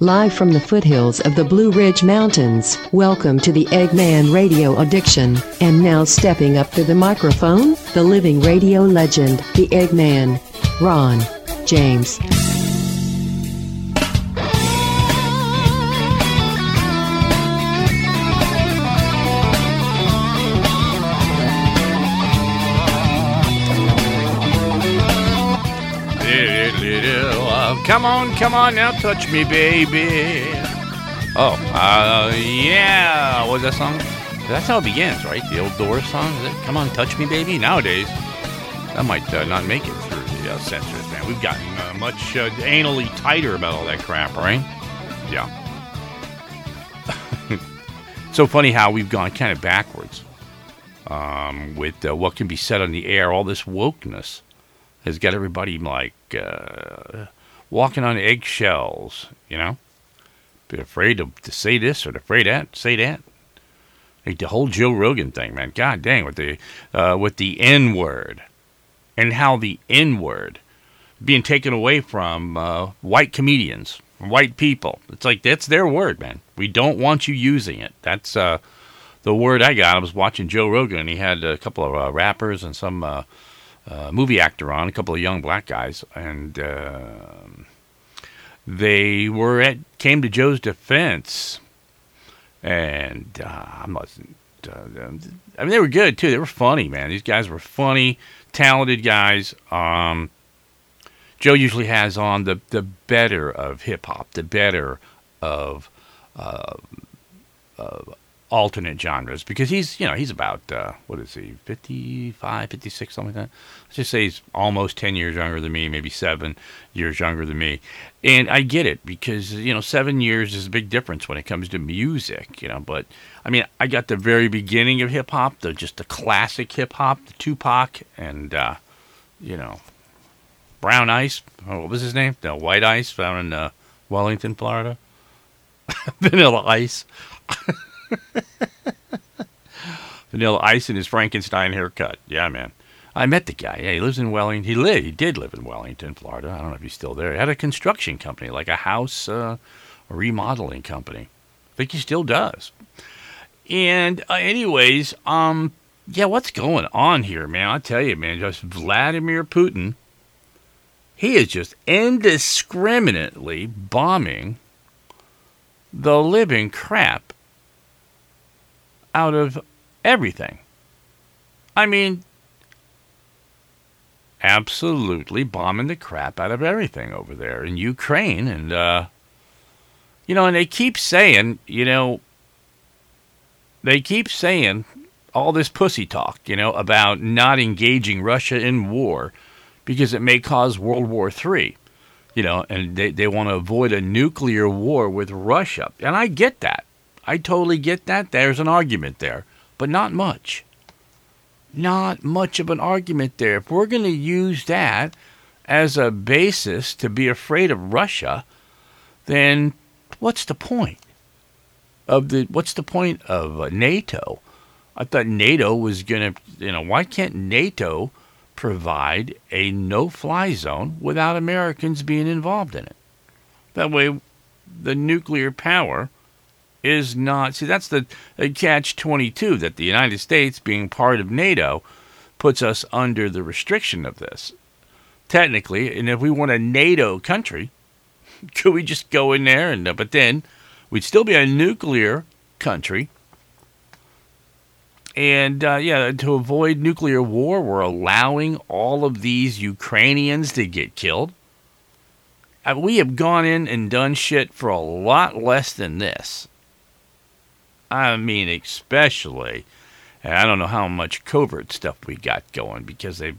live from the foothills of the Blue Ridge Mountains. Welcome to the Eggman Radio Addiction. And now stepping up to the microphone, the living radio legend, the Eggman, Ron James. Come on, come on now, touch me, baby. Oh, uh, yeah. What was that song? That's how it begins, right? The old Doors song. Is it? Come on, touch me, baby. Nowadays, that might uh, not make it through the uh, censors, man. We've gotten uh, much uh, anally tighter about all that crap, right? Yeah. so funny how we've gone kind of backwards um, with uh, what can be said on the air. All this wokeness has got everybody like uh, walking on eggshells, you know? Be afraid to, to say this or to afraid that, say that. Like the whole Joe Rogan thing, man. God dang, with the uh, with the N word, and how the N word being taken away from uh, white comedians, white people. It's like that's their word, man. We don't want you using it. That's uh, the word I got. I was watching Joe Rogan, and he had a couple of uh, rappers and some uh, uh, movie actor on, a couple of young black guys, and they were at came to Joe's defense, and uh, I wasn't. Uh, I mean, they were good too. They were funny, man. These guys were funny, talented guys. Um, Joe usually has on the the better of hip hop, the better of uh, alternate genres because he's you know he's about uh, what is he 55 56 something like that? Let's just say he's almost 10 years younger than me maybe seven years younger than me. And i get it because you know seven years is a big difference when it comes to music you know but i mean i got the very beginning of hip-hop the just the classic hip-hop the tupac and uh, you know brown ice oh, what was his name? The white ice found in uh, wellington florida. Vanilla ice Vanilla Ice and his Frankenstein haircut. Yeah, man. I met the guy. Yeah, he lives in Wellington. He lived. He did live in Wellington, Florida. I don't know if he's still there. He had a construction company, like a house uh, remodeling company. I think he still does. And uh, anyways, um, yeah, what's going on here, man? I tell you, man, just Vladimir Putin. He is just indiscriminately bombing the living crap out of everything. I mean, absolutely bombing the crap out of everything over there in Ukraine. And, uh, you know, and they keep saying, you know, they keep saying all this pussy talk, you know, about not engaging Russia in war because it may cause World War III, you know, and they, they want to avoid a nuclear war with Russia. And I get that. I totally get that. There's an argument there, but not much. Not much of an argument there. If we're going to use that as a basis to be afraid of Russia, then what's the point of the what's the point of uh, NATO? I thought NATO was going to, you know, why can't NATO provide a no-fly zone without Americans being involved in it? That way the nuclear power is not. See, that's the, catch 22 that the United States, being part of NATO, puts us under the restriction of this. Technically, and if we want a NATO country, could we just go in there and. But then we'd still be a nuclear country. And uh, yeah, to avoid nuclear war, we're allowing all of these Ukrainians to get killed. Uh, we have gone in and done shit for a lot less than this. I mean, especially, and I don't know how much covert stuff we got going because they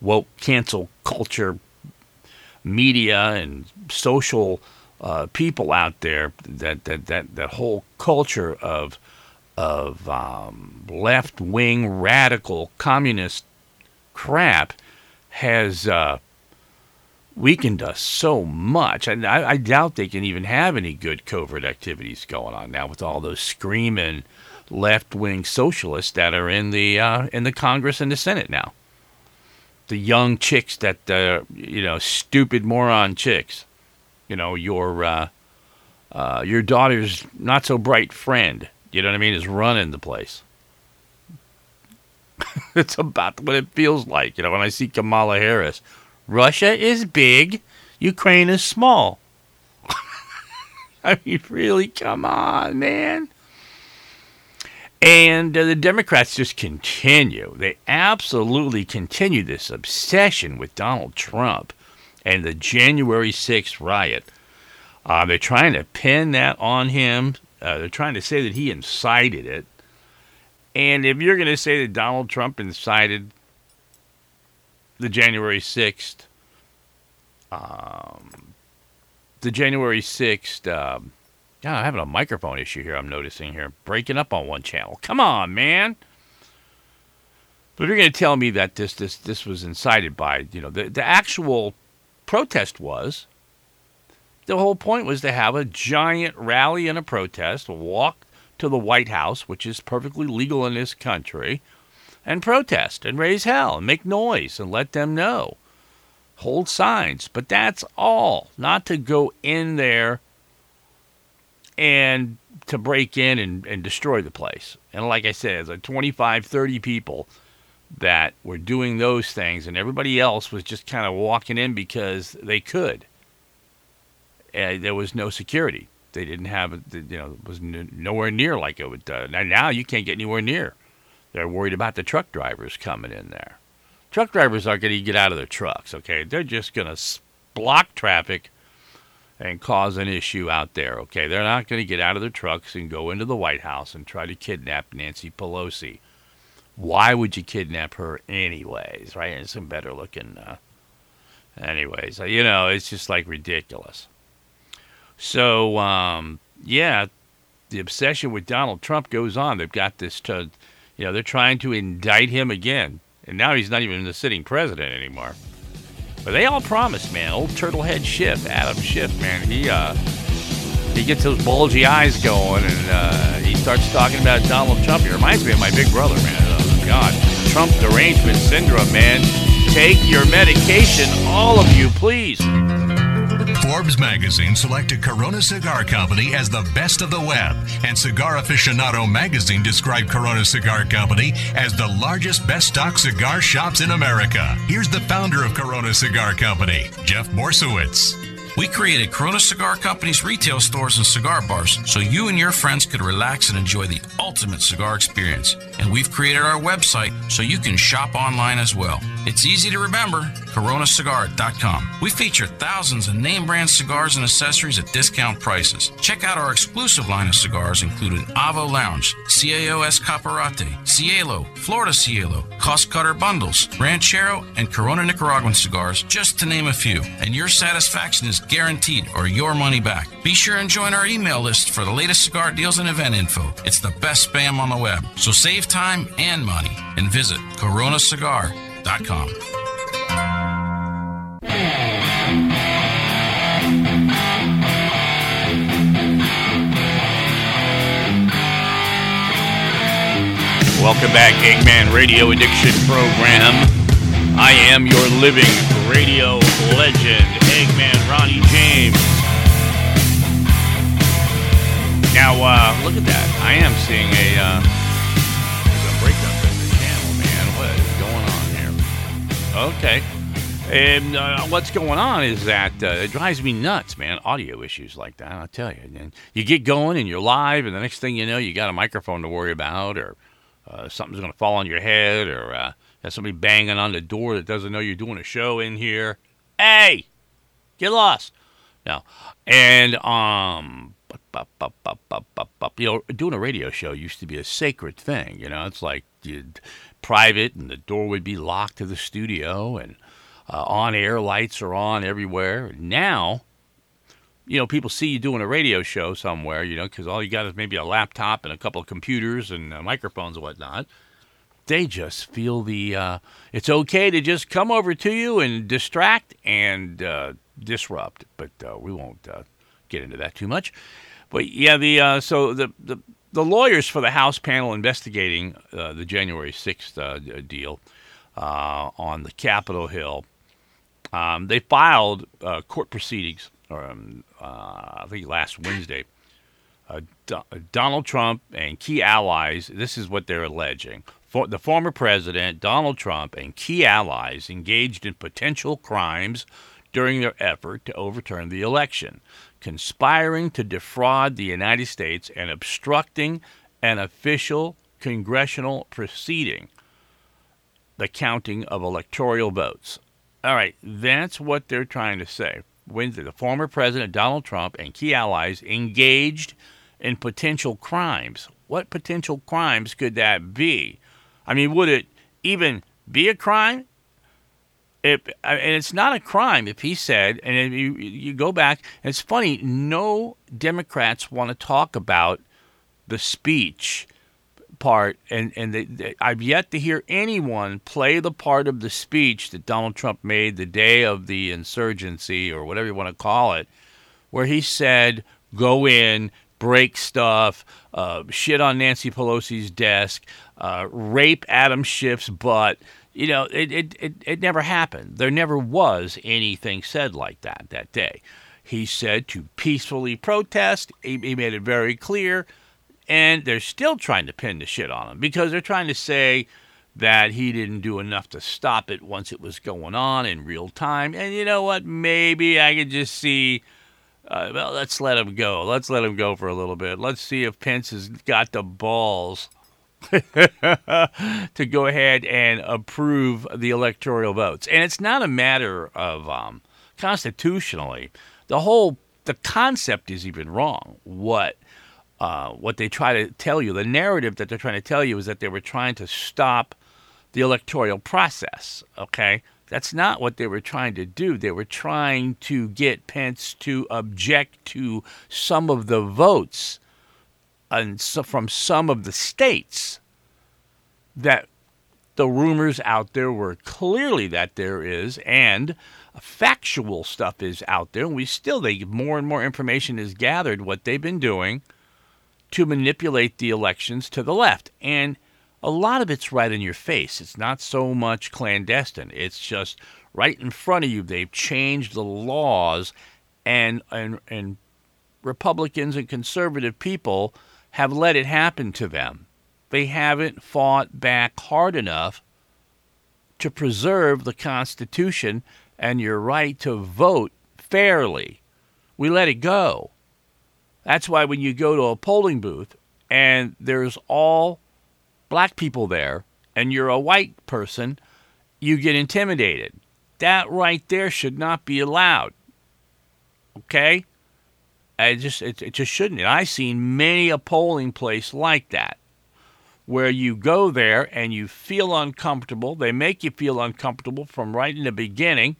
woke cancel culture media and social uh, people out there that, that that that whole culture of of um, left wing radical communist crap has uh, weakened us so much. And I, I, doubt they can even have any good covert activities going on now with all those screaming left-wing socialists that are in the uh, in the Congress and the Senate now. The young chicks that uh, you know, stupid moron chicks. You know, your uh, uh, your daughter's not so bright friend, you know what I mean, is running the place. it's about what it feels like, you know, when I see Kamala Harris. Russia is big, Ukraine is small. I mean, really, come on, man. And uh, the Democrats just continue. They absolutely continue this obsession with Donald Trump and the January 6th riot. Uh, they're trying to pin that on him. Uh, they're trying to say that he incited it. And if you're going to say that Donald Trump incited the January 6th, um, the January 6th, um, yeah, I'm having a microphone issue here. I'm noticing here, breaking up on one channel. Come on, man. But you're going to tell me that this this this was incited by, you know, the the actual protest was the whole point was to have a giant rally and a protest, walk to the White House, which is perfectly legal in this country, and protest and raise hell and make noise and let them know. Hold signs, but that's all. Not to go in there and to break in and, and destroy the place. And like I said, it's like 25, 30 people that were doing those things, and everybody else was just kind of walking in because they could. And there was no security. They didn't have, you know, it was nowhere near like it would. Uh, now you can't get anywhere near. They're worried about the truck drivers coming in there. Truck drivers aren't going to get out of their trucks, okay? They're just going to block traffic and cause an issue out there. Okay, they're not going to get out of their trucks and go into the White House and try to kidnap Nancy Pelosi. Why would you kidnap her anyways? Right? It's some better looking. Uh, anyways, uh, you know, it's just like ridiculous. So um, yeah, the obsession with Donald Trump goes on. They've got this, to, you know, they're trying to indict him again, and now he's not even the sitting president anymore. But they all promised, man. Old Turtlehead Schiff, Adam Schiff, man. He uh, he gets those bulgy eyes going, and uh, he starts talking about Donald Trump. He reminds me of my big brother, man. Oh, God, Trump derangement syndrome, man. Take your medication, all of you, please. Forbes magazine selected Corona Cigar Company as the best of the web, and Cigar Aficionado magazine described Corona Cigar Company as the largest best stock cigar shops in America. Here's the founder of Corona Cigar Company, Jeff Borysiewicz. We created Corona Cigar Company's retail stores and cigar bars so you and your friends could relax and enjoy the ultimate cigar experience. And we've created our website so you can shop online as well. It's easy to remember coronacigar.com. We feature thousands of name brand cigars and accessories at discount prices. Check out our exclusive line of cigars, including Avo Lounge, CAO Escaparate, Cielo, Florida Cielo, Cost Cutter Bundles, Ranchero, and Corona Nicaraguan cigars, just to name a few. And your satisfaction is guaranteed or your money back. Be sure and join our email list for the latest cigar deals and event info. It's the best spam on the web. So save time and money and visit coronacigar.com. Welcome back, Eggman Radio Addiction Program. I am your living radio legend, Eggman Ronnie James. Now, uh, look at that. I am seeing a, uh, Okay. And uh, what's going on is that uh, it drives me nuts, man. Audio issues like that, I'll tell you. And you get going and you're live, and the next thing you know, you got a microphone to worry about, or uh, something's going to fall on your head, or uh, there's somebody banging on the door that doesn't know you're doing a show in here. Hey, get lost. No, and um, you know, doing a radio show used to be a sacred thing. You know, it's like you'd private, and the door would be locked to the studio, and uh, on-air lights are on everywhere. Now you know, people see you doing a radio show somewhere, you know, because all you got is maybe a laptop and a couple of computers and uh, microphones and whatnot. They just feel the uh, it's okay to just come over to you and distract and uh, disrupt, but uh, we won't uh, get into that too much. But yeah, the so the, the the lawyers for the House panel investigating the January sixth deal on the Capitol Hill, um, they filed court proceedings um, uh, I think last Wednesday. Uh, Do- Donald Trump and key allies. This is what they're alleging. For the former president, Donald Trump, and key allies engaged in potential crimes during their effort to overturn the election, conspiring to defraud the United States and obstructing an official congressional proceeding, the counting of electoral votes. All right, that's what they're trying to say. When the former president Donald Trump and key allies engaged in potential crimes. What potential crimes could that be? I mean, would it even be a crime? If, and it's not a crime if he said, and you, you go back, it's funny, no Democrats want to talk about the speech part, and, and they, they, I've yet to hear anyone play the part of the speech that Donald Trump made the day of the insurgency, or whatever you want to call it, where he said, go in, break stuff, uh, shit on Nancy Pelosi's desk, uh, rape Adam Schiff's butt. You know, it, it, it, it never happened. There never was anything said like that that day. He said to peacefully protest. He, he made it very clear. And they're still trying to pin the shit on him because they're trying to say that he didn't do enough to stop it once it was going on in real time. And you know what? Maybe I could just see uh, well, let's let him go. Let's let him go for a little bit. Let's see if Pence has got the balls to go ahead and approve the electoral votes. And it's not a matter of um, constitutionally. The whole the concept is even wrong. What uh, what they try to tell you, the narrative that they're trying to tell you is that they were trying to stop the electoral process. Okay, that's not what they were trying to do. They were trying to get Pence to object to some of the votes and so from some of the states that the rumors out there were clearly that there is and factual stuff is out there and we still they more and more information is gathered what they've been doing to manipulate the elections to the left and a lot of it's right in your face. It's not so much clandestine. It's just right in front of you. They've changed the laws, and and and Republicans and conservative people have let it happen to them. They haven't fought back hard enough to preserve the Constitution and your right to vote fairly. We let it go. That's why when you go to a polling booth and there's all black people there and you're a white person, you get intimidated. That right there should not be allowed. Okay? I just it, it just shouldn't. And I've seen many a polling place like that where you go there and you feel uncomfortable. They make you feel uncomfortable from right in the beginning.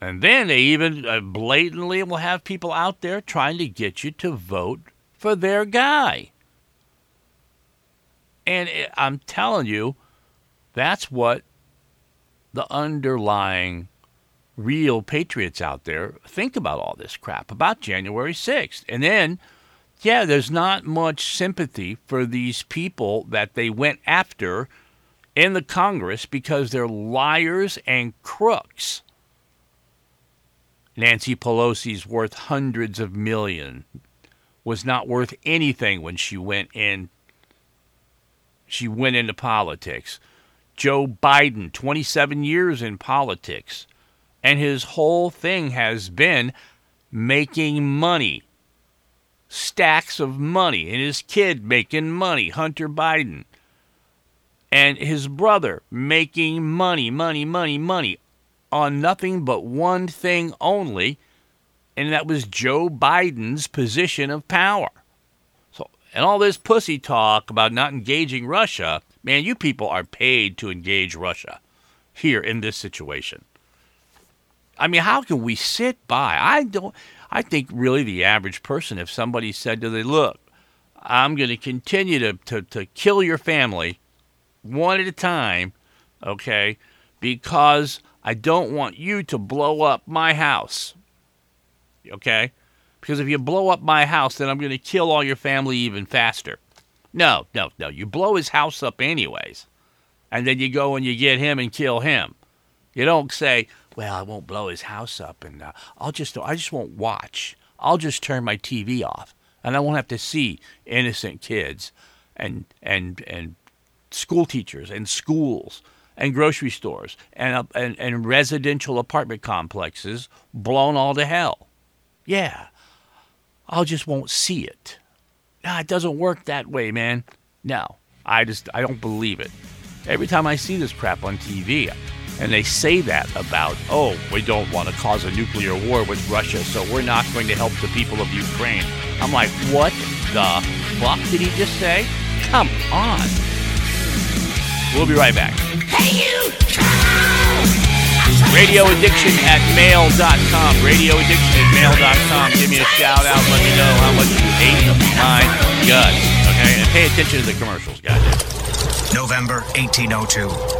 And then they even uh, blatantly will have people out there trying to get you to vote for their guy. And it, I'm telling you, that's what the underlying real patriots out there think about all this crap about January 6th. And then, yeah, there's not much sympathy for these people that they went after in the Congress because they're liars and crooks. Nancy Pelosi's worth hundreds of millions, was not worth anything when she went in she went into politics. Joe Biden, 27 years in politics, and his whole thing has been making money. Stacks of money, and his kid making money, Hunter Biden. And his brother making money, money, money, money on nothing but one thing only, and that was Joe Biden's position of power. So, And all this pussy talk about not engaging Russia, man, you people are paid to engage Russia here in this situation. I mean, how can we sit by? I don't. I think really the average person, if somebody said to them, "Look, I'm going to continue to, to to kill your family one at a time, okay, because I don't want you to blow up my house." Okay, because if you blow up my house, then I'm going to kill all your family even faster. No, no, no. You blow his house up anyways. And then you go and you get him and kill him. You don't say, well, I won't blow his house up, and uh, I'll just I just won't watch. I'll just turn my TV off, and I won't have to see innocent kids and and and school teachers and schools and grocery stores and, uh, and and residential apartment complexes blown all to hell. Yeah, I just won't see it. Nah, it doesn't work that way, man. No, I just I don't believe it. Every time I see this crap on TV, and they say that about, oh, we don't want to cause a nuclear war with Russia, so we're not going to help the people of Ukraine. I'm like, what the fuck did he just say? Come on. We'll be right back. Hey, you! Radio addiction at mail.com. Radio addiction at mail.com. Give me a shout out. Let me know how much you hate my guts. Okay? And pay attention to the commercials, guys. November 1802.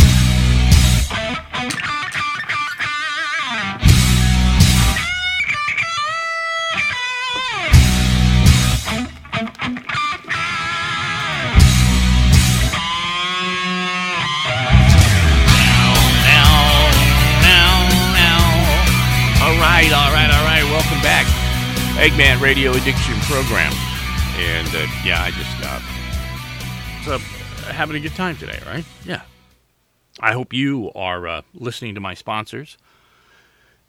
Eggman Radio Addiction Program. And uh, yeah, I just uh, so having a good time today, right? Yeah. I hope you are uh, listening to my sponsors.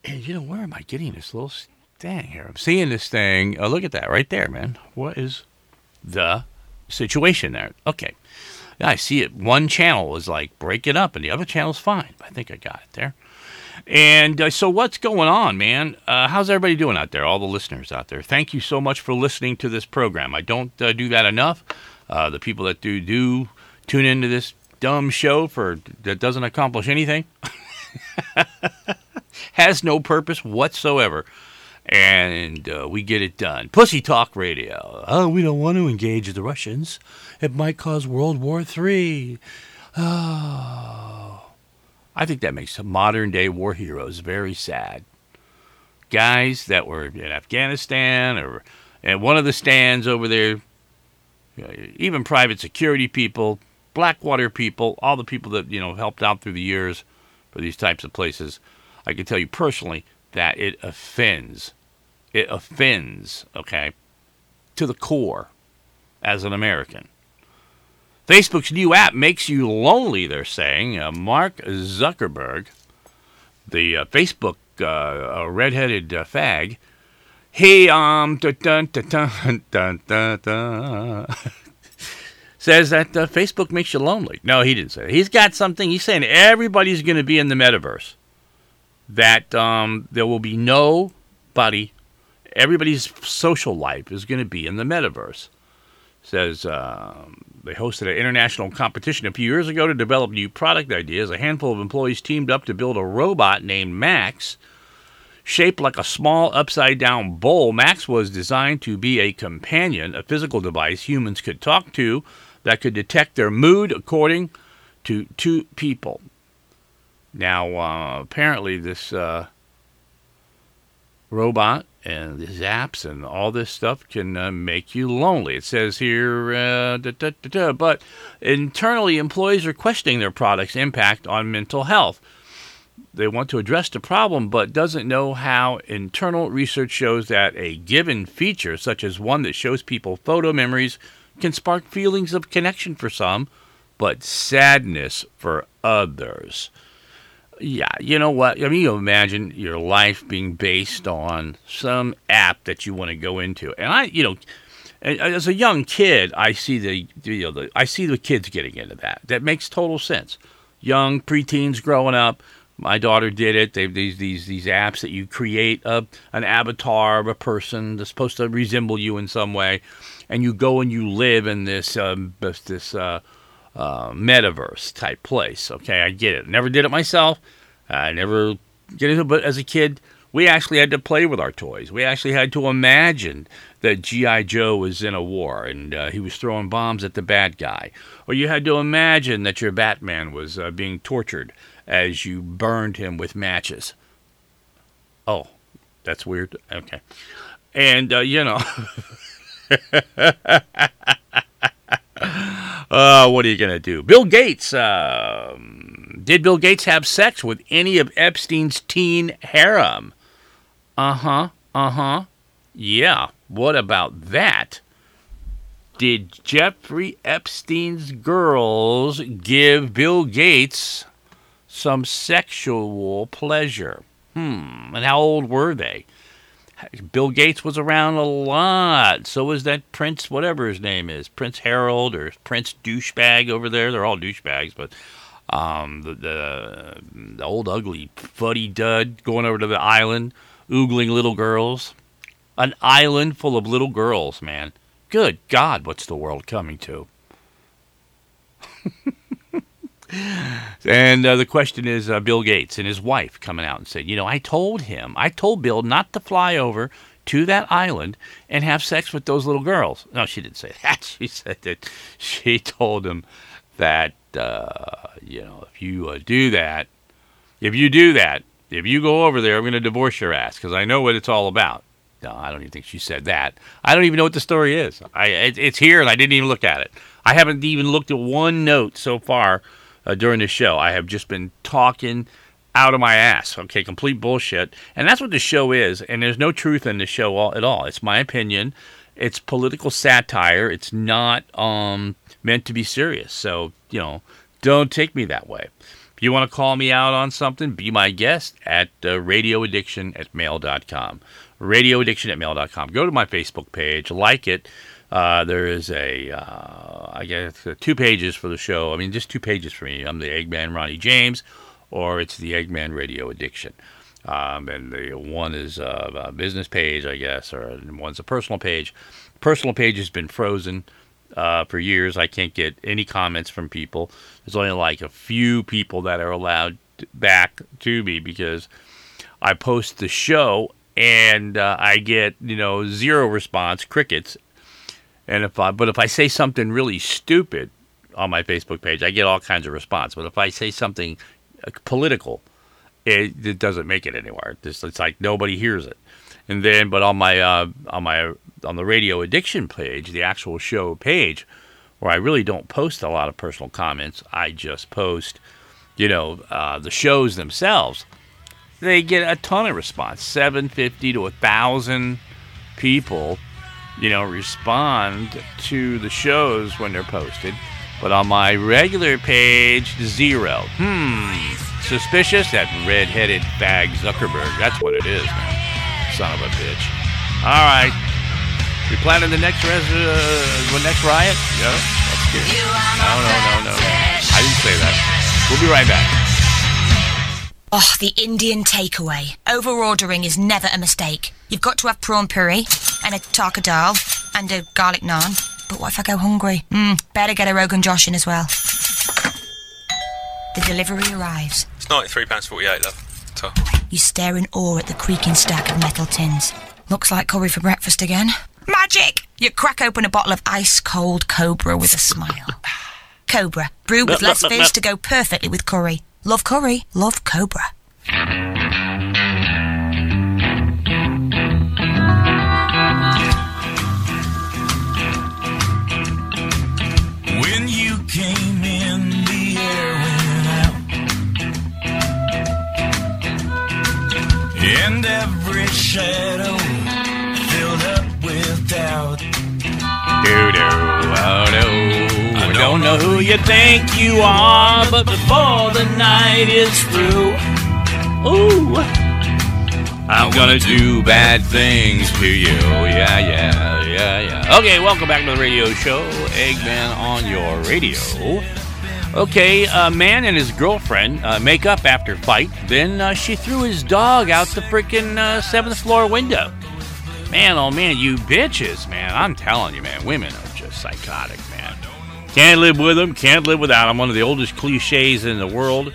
And you know, where am I getting this little thing here? I'm seeing this thing. Oh, look at that right there, man. What is the situation there? Okay. Yeah, I see it. One channel is like break it up, and the other channel's fine. I think I got it there. And uh, so, what's going on, man? Uh, how's everybody doing out there? All the listeners out there. Thank you so much for listening to this program. I don't uh, do that enough. Uh, the people that do do tune into this dumb show for that doesn't accomplish anything, has no purpose whatsoever, and uh, we get it done. Pussy Talk Radio. Oh, we don't want to engage the Russians. It might cause World War Three. Oh. I think that makes modern day war heroes very sad. Guys that were in Afghanistan or at one of the stands over there, even private security people, Blackwater people, all the people that you know helped out through the years for these types of places. I can tell you personally that it offends. It offends, okay, to the core as an American. Facebook's new app makes you lonely, they're saying. Uh, Mark Zuckerberg, the uh, Facebook uh, redheaded uh, fag, he um dun, dun, dun, dun, dun, dun, says that uh, Facebook makes you lonely. No, he didn't say that. He's got something. He's saying everybody's going to be in the metaverse. That um, there will be nobody. Everybody's social life is going to be in the metaverse. Says um, they hosted an international competition a few years ago to develop new product ideas. A handful of employees teamed up to build a robot named Max. Shaped like a small upside down bowl, Max was designed to be a companion, a physical device humans could talk to that could detect their mood according to two people. Now, uh, apparently, this uh, robot and these apps and all this stuff can uh, make you lonely. It says here, uh, da, da, da, but internally, employees are questioning their product's impact on mental health. They want to address the problem, but doesn't know how. Internal research shows that a given feature, such as one that shows people photo memories, can spark feelings of connection for some, but sadness for others. Yeah, you know what? I mean, you imagine your life being based on some app that you want to go into, and I, you know, uh, as a young kid, I see the, you know, the, I see the kids getting into that. That makes total sense. Young preteens growing up. My daughter did it. They these these these apps that you create a an avatar of a person that's supposed to resemble you in some way, and you go and you live in this um, this, uh, uh, metaverse type place. Okay, I get it. Never did it myself. I never get it, but as a kid, we actually had to play with our toys. We actually had to imagine that G.I. Joe was in a war and uh, he was throwing bombs at the bad guy. Or you had to imagine that your Batman was uh, being tortured as you burned him with matches. Oh, that's weird. Okay. And, uh, you know. Uh, what are you going to do? Bill Gates. Uh, did Bill Gates have sex with any of Epstein's teen harem? Uh huh. Uh huh. Yeah. What about that? Did Jeffrey Epstein's girls give Bill Gates some sexual pleasure? Hmm. And how old were they? Bill Gates was around a lot. So was that Prince, whatever his name is, Prince Harold or Prince Douchebag over there. They're all douchebags, but um, the, the, the old ugly fuddy dud going over to the island, oogling little girls. An island full of little girls, man. Good God, what's the world coming to? and uh, the question is uh, Bill Gates and his wife coming out and said, You know, I told him, I told Bill not to fly over to that island and have sex with those little girls. No, she didn't say that. She said that she told him that, uh, you know, if you uh, do that, if you do that, if you go over there, I'm going to divorce your ass because I know what it's all about. No, I don't even think she said that. I don't even know what the story is. I it, it's here and I didn't even look at it. I haven't even looked at one note so far uh, during the show. I have just been talking out of my ass. Okay, complete bullshit. And that's what the show is. And there's no truth in the show all, at all. It's my opinion. It's political satire. It's not um, meant to be serious. So, you know, don't take me that way. If you want to call me out on something, be my guest at uh, radioaddiction at mail.com. Radioaddiction at mail.com. Go to my Facebook page, like it. Uh, there is a, uh, I guess, uh, two pages for the show. I mean, just two pages for me. I'm the Eggman Ronnie James, or it's the Eggman Radio Addiction. Um, and the one is a business page, I guess, or one's a personal page. Personal page has been frozen uh, for years. I can't get any comments from people. There's only like a few people that are allowed back to me because I post the show and uh, I get you know zero response, crickets, and if I, but if I say something really stupid on my Facebook page, I get all kinds of response. But if I say something uh, political, it, it doesn't make it anywhere. It's, it's, like nobody hears it. And then, but on my uh, on my on the radio addiction page, the actual show page, where I really don't post a lot of personal comments, I just post, you know, uh, the shows themselves. They get a ton of response, seven fifty to a thousand people you know, respond to the shows when they're posted. But on my regular page, zero. Hmm. Suspicious? That red-headed bag Zuckerberg. That's what it is, man. Son of a bitch. All right. We planning the next res- uh, the next riot? Yeah. That's good. No, no, no, no, no. I didn't say that. We'll be right back. Oh, the Indian takeaway. Over ordering is never a mistake. You've got to have prawn puri and a tarka dal and a garlic naan. But what if I go hungry? Mm, better get a Rogan Josh in as well. The delivery arrives. It's £93.48, love. So. You stare in awe at the creaking stack of metal tins. Looks like curry for breakfast again. Magic! You crack open a bottle of ice cold Cobra with a smile. Cobra, brewed with less fizz to go perfectly with curry. Love curry, love Cobra. When you came in, the air went out. And every shadow Don't know who you think you are, but before the night is through, ooh, I'm gonna do bad things to you. Yeah, yeah, yeah, yeah. Okay, welcome back to the radio show, Eggman on your radio. Okay, a man and his girlfriend uh, make up after fight. Then uh, she threw his dog out the freaking uh, seventh floor window. Man, oh man, you bitches, man. I'm telling you, man, women are just psychotic. Can't live with them, can't live without them. One of the oldest cliches in the world.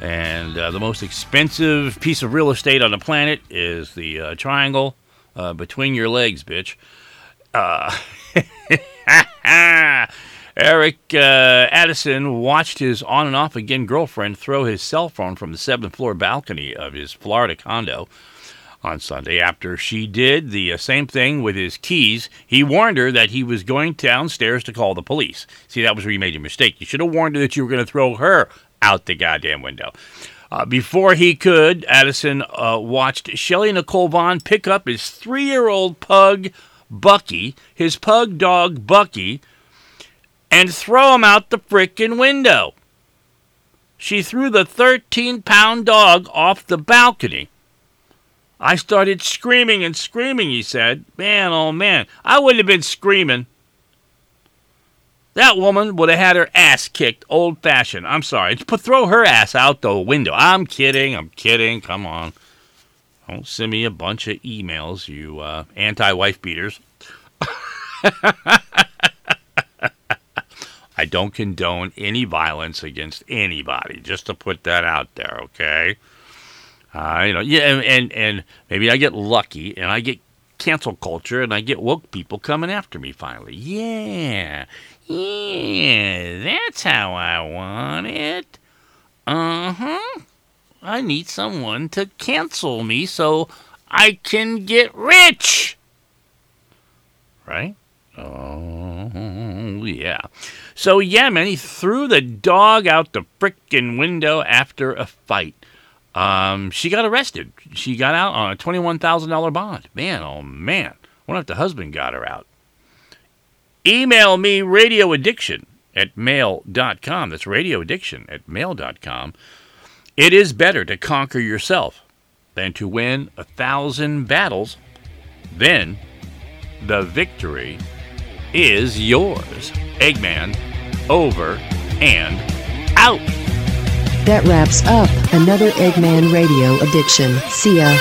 And uh, the most expensive piece of real estate on the planet is the uh, triangle uh, between your legs, bitch. Uh, Eric uh, Addison watched his on and off again girlfriend throw his cell phone from the seventh floor balcony of his Florida condo on Sunday. After she did the uh, same thing with his keys, he warned her that he was going downstairs to call the police. See, that was where you made your mistake. You should have warned her that you were going to throw her out the goddamn window. Uh, before he could, Addison uh, watched Shelly Nicole Vaughn pick up his three year old pug, Bucky, his pug dog, Bucky, and throw him out the frickin' window. She threw the 13 pound dog off the balcony. I started screaming and screaming, he said. Man, oh man, I wouldn't have been screaming. That woman would have had her ass kicked old fashioned. I'm sorry. Put, throw her ass out the window. I'm kidding. I'm kidding. Come on. Don't send me a bunch of emails, you uh, anti wife beaters. I don't condone any violence against anybody, just to put that out there, okay? Uh, you know, yeah, and, and, and maybe I get lucky and I get cancel culture and I get woke people coming after me finally. Yeah, yeah, that's how I want it. Uh huh. I need someone to cancel me so I can get rich. Right? Oh, yeah. So, yeah, man, he threw the dog out the frickin' window after a fight. Um, she got arrested. She got out on a $21,000 bond. Man, oh man. Wonder if the husband got her out. Email me radio addiction at mail.com. That's radio addiction at mail.com. It is better to conquer yourself than to win a thousand battles. Then the victory is yours. Eggman, over and out. That wraps up another Eggman Radio Addiction. See ya.